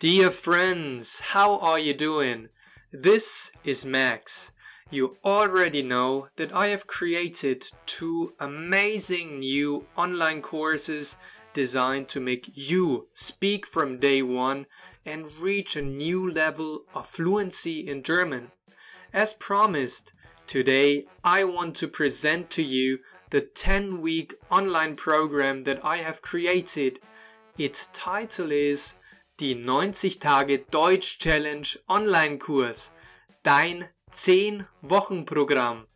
Dear friends, how are you doing? This is Max. You already know that I have created two amazing new online courses designed to make you speak from day one and reach a new level of fluency in German. As promised, today I want to present to you the 10 week online program that I have created. Its title is Die 90 Tage Deutsch Challenge Online Kurs, dein 10 Wochen Programm.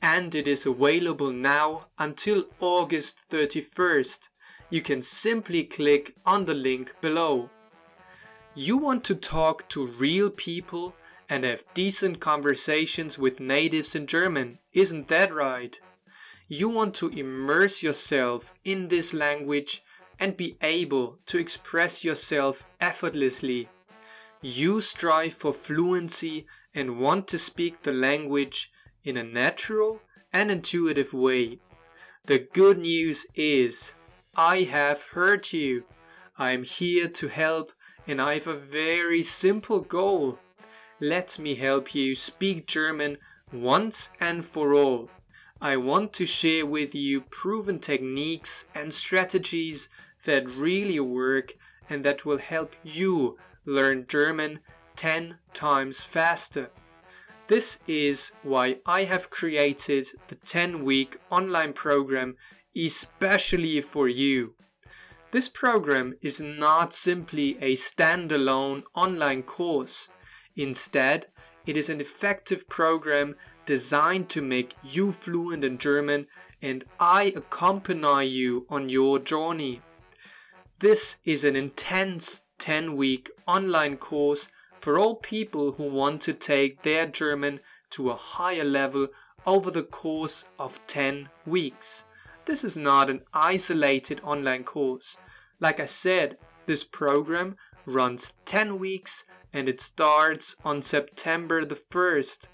And it is available now until August 31st you can simply click on the link below. You want to talk to real people and have decent conversations with natives in German, isn't that right? You want to immerse yourself in this language and be able to express yourself effortlessly. You strive for fluency and want to speak the language in a natural and intuitive way. The good news is I have heard you. I am here to help and I have a very simple goal. Let me help you speak German once and for all. I want to share with you proven techniques and strategies that really work and that will help you learn German 10 times faster. This is why I have created the 10 week online program especially for you. This program is not simply a standalone online course. Instead, it is an effective program designed to make you fluent in German and I accompany you on your journey. This is an intense 10 week online course for all people who want to take their German to a higher level over the course of 10 weeks. This is not an isolated online course. Like I said, this program runs 10 weeks and it starts on September the 1st.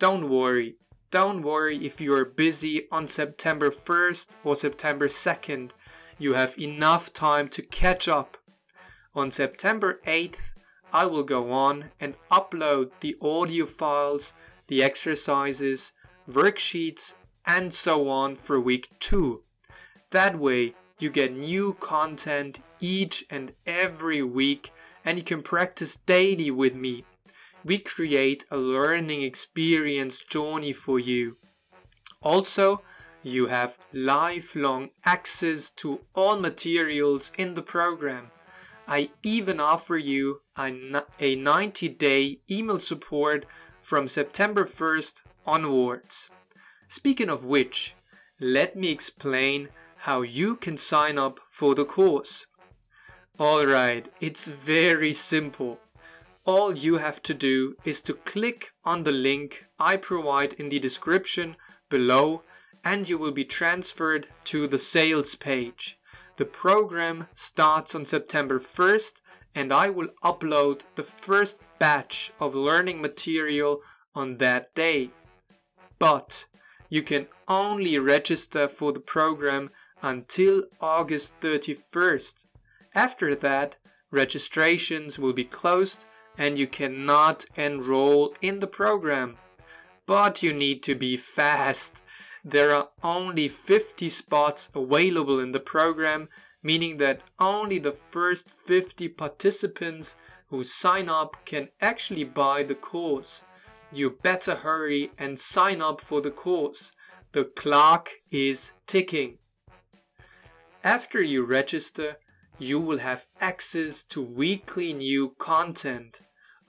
Don't worry. Don't worry if you are busy on September 1st or September 2nd. You have enough time to catch up. On September 8th, I will go on and upload the audio files, the exercises, worksheets, and so on for week 2. That way, you get new content each and every week and you can practice daily with me. We create a learning experience journey for you. Also, you have lifelong access to all materials in the program. I even offer you a 90 day email support from September 1st onwards. Speaking of which, let me explain how you can sign up for the course. Alright, it's very simple. All you have to do is to click on the link I provide in the description below and you will be transferred to the sales page. The program starts on September 1st and I will upload the first batch of learning material on that day. But you can only register for the program until August 31st. After that, registrations will be closed and you cannot enroll in the program. But you need to be fast. There are only 50 spots available in the program, meaning that only the first 50 participants who sign up can actually buy the course you better hurry and sign up for the course. The clock is ticking. After you register, you will have access to weekly new content.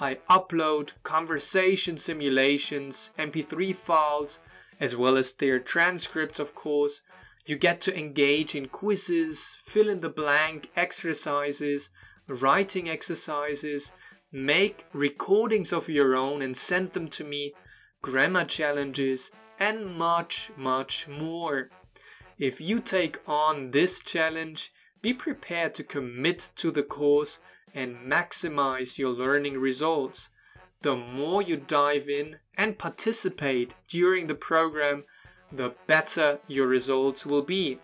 I upload conversation simulations, MP3 files, as well as their transcripts, of course. You get to engage in quizzes, fill in the blank exercises, writing exercises, make recordings of your own and send them to me, grammar challenges, and much, much more. If you take on this challenge, be prepared to commit to the course and maximize your learning results. The more you dive in and participate during the program, the better your results will be.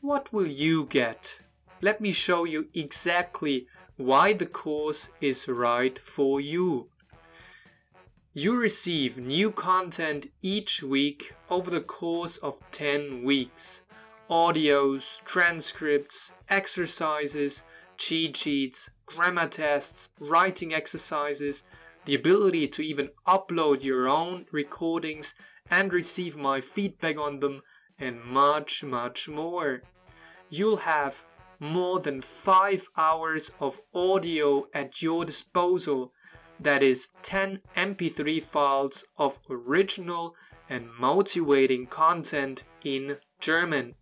what will you get? Let me show you exactly why the course is right for you. You receive new content each week over the course of 10 weeks. Audios, transcripts, exercises, cheat sheets, grammar tests, writing exercises, the ability to even upload your own recordings and receive my feedback on them, and much, much more. You'll have more than 5 hours of audio at your disposal. That is 10 MP3 files of original and motivating content in German.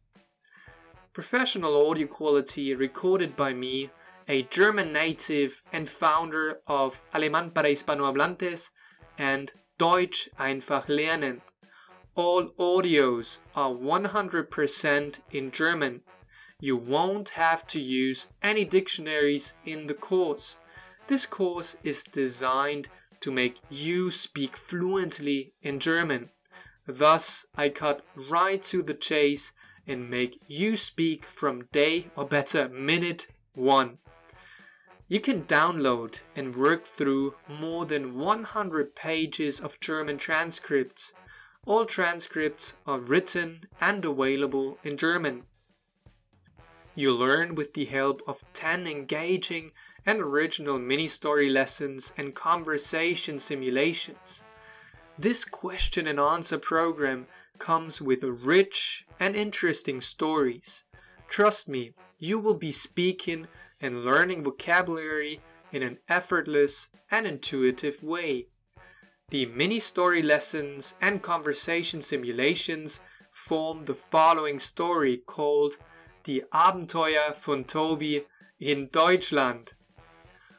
Professional audio quality recorded by me a German native and founder of Alemán para Hispanohablantes and Deutsch einfach lernen. All audios are 100% in German. You won't have to use any dictionaries in the course. This course is designed to make you speak fluently in German. Thus, I cut right to the chase and make you speak from day or better minute 1. You can download and work through more than 100 pages of German transcripts. All transcripts are written and available in German. You learn with the help of 10 engaging and original mini story lessons and conversation simulations. This question and answer program comes with rich and interesting stories. Trust me, you will be speaking and learning vocabulary in an effortless and intuitive way. The mini story lessons and conversation simulations form the following story called Die Abenteuer von Tobi in Deutschland.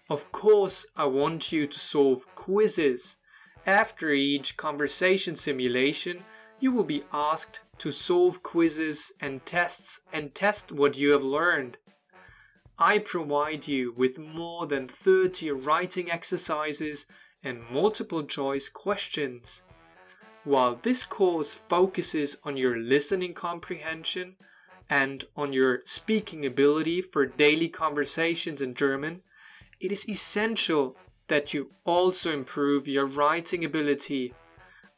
Of course, I want you to solve quizzes. After each conversation simulation, you will be asked to solve quizzes and tests and test what you have learned. I provide you with more than 30 writing exercises and multiple choice questions. While this course focuses on your listening comprehension and on your speaking ability for daily conversations in German, it is essential that you also improve your writing ability.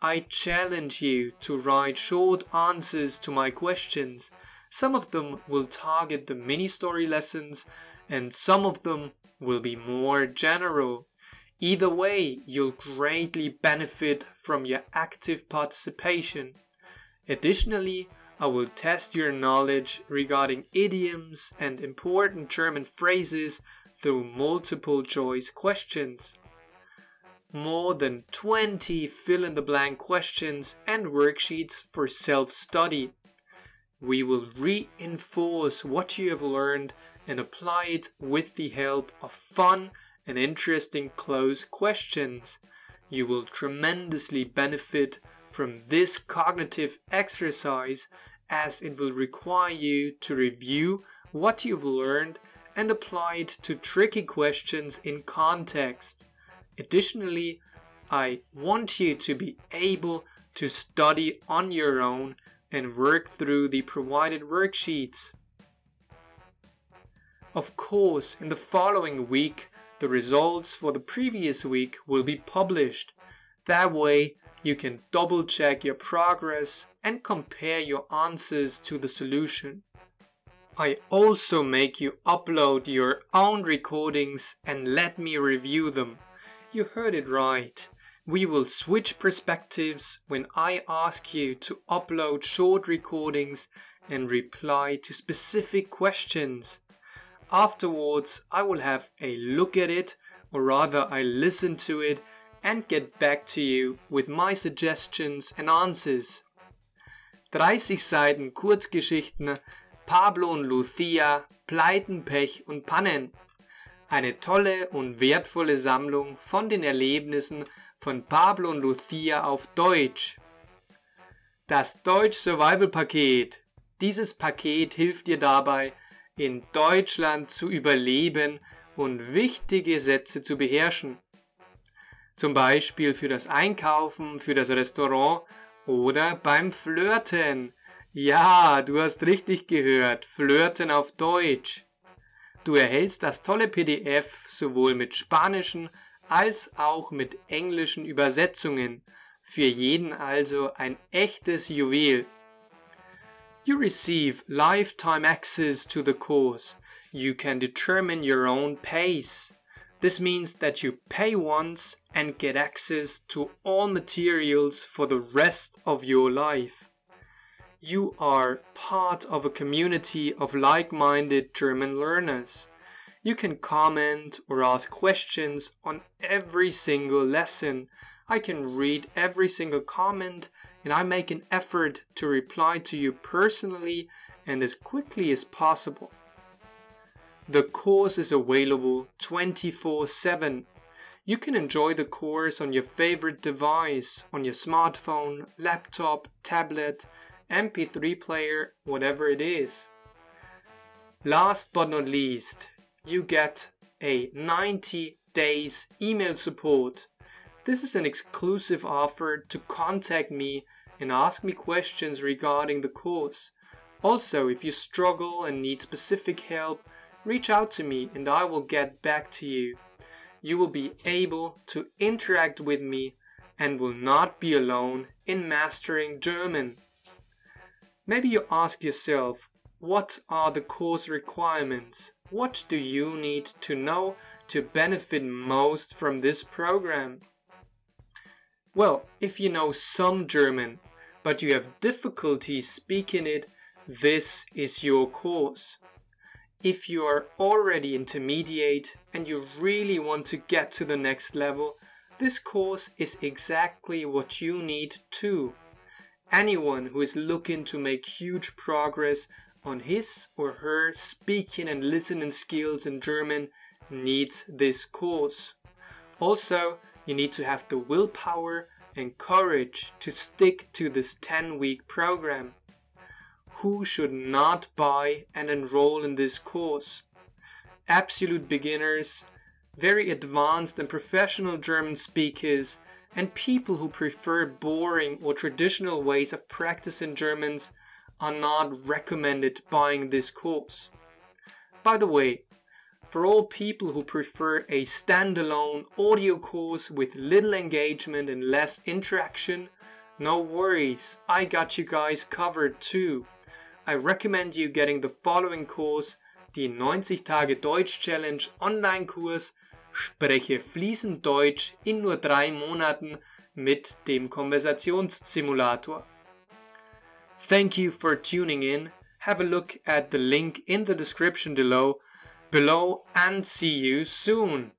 I challenge you to write short answers to my questions some of them will target the mini story lessons, and some of them will be more general. Either way, you'll greatly benefit from your active participation. Additionally, I will test your knowledge regarding idioms and important German phrases through multiple choice questions. More than 20 fill in the blank questions and worksheets for self study we will reinforce what you have learned and apply it with the help of fun and interesting cloze questions. You will tremendously benefit from this cognitive exercise as it will require you to review what you've learned and apply it to tricky questions in context. Additionally, I want you to be able to study on your own and work through the provided worksheets. Of course, in the following week, the results for the previous week will be published. That way, you can double check your progress and compare your answers to the solution. I also make you upload your own recordings and let me review them. You heard it right. We will switch perspectives when I ask you to upload short recordings and reply to specific questions. Afterwards, I will have a look at it, or rather, I listen to it and get back to you with my suggestions and answers. 30 Seiten Kurzgeschichten Pablo und Lucia, Pleiten, Pech und Pannen. Eine tolle und wertvolle Sammlung von den Erlebnissen von Pablo und Lucia auf Deutsch. Das Deutsch Survival Paket. Dieses Paket hilft dir dabei, in Deutschland zu überleben und wichtige Sätze zu beherrschen. Zum Beispiel für das Einkaufen, für das Restaurant oder beim Flirten. Ja, du hast richtig gehört. Flirten auf Deutsch. Du erhältst das tolle PDF sowohl mit spanischen als auch mit englischen Übersetzungen. Für jeden also ein echtes Juwel. You receive lifetime access to the course. You can determine your own pace. This means that you pay once and get access to all materials for the rest of your life. You are part of a community of like minded German learners. You can comment or ask questions on every single lesson. I can read every single comment and I make an effort to reply to you personally and as quickly as possible. The course is available 24 7. You can enjoy the course on your favorite device, on your smartphone, laptop, tablet, MP3 player, whatever it is. Last but not least, you get a 90 days email support. This is an exclusive offer to contact me and ask me questions regarding the course. Also, if you struggle and need specific help, reach out to me and I will get back to you. You will be able to interact with me and will not be alone in mastering German. Maybe you ask yourself, what are the course requirements? What do you need to know to benefit most from this program? Well, if you know some German, but you have difficulty speaking it, this is your course. If you are already intermediate and you really want to get to the next level, this course is exactly what you need too. Anyone who is looking to make huge progress on his or her speaking and listening skills in German needs this course. Also, you need to have the willpower and courage to stick to this 10 week program. Who should not buy and enroll in this course? Absolute beginners, very advanced and professional German speakers, and people who prefer boring or traditional ways of practicing Germans are not recommended buying this course. By the way, for all people who prefer a standalone audio course with little engagement and less interaction, no worries, I got you guys covered too. I recommend you getting the following course, the 90 Tage Deutsch Challenge Online-Kurs Spreche fließend Deutsch in nur drei Monaten mit dem Konversationssimulator. Thank you for tuning in. Have a look at the link in the description below below and see you soon.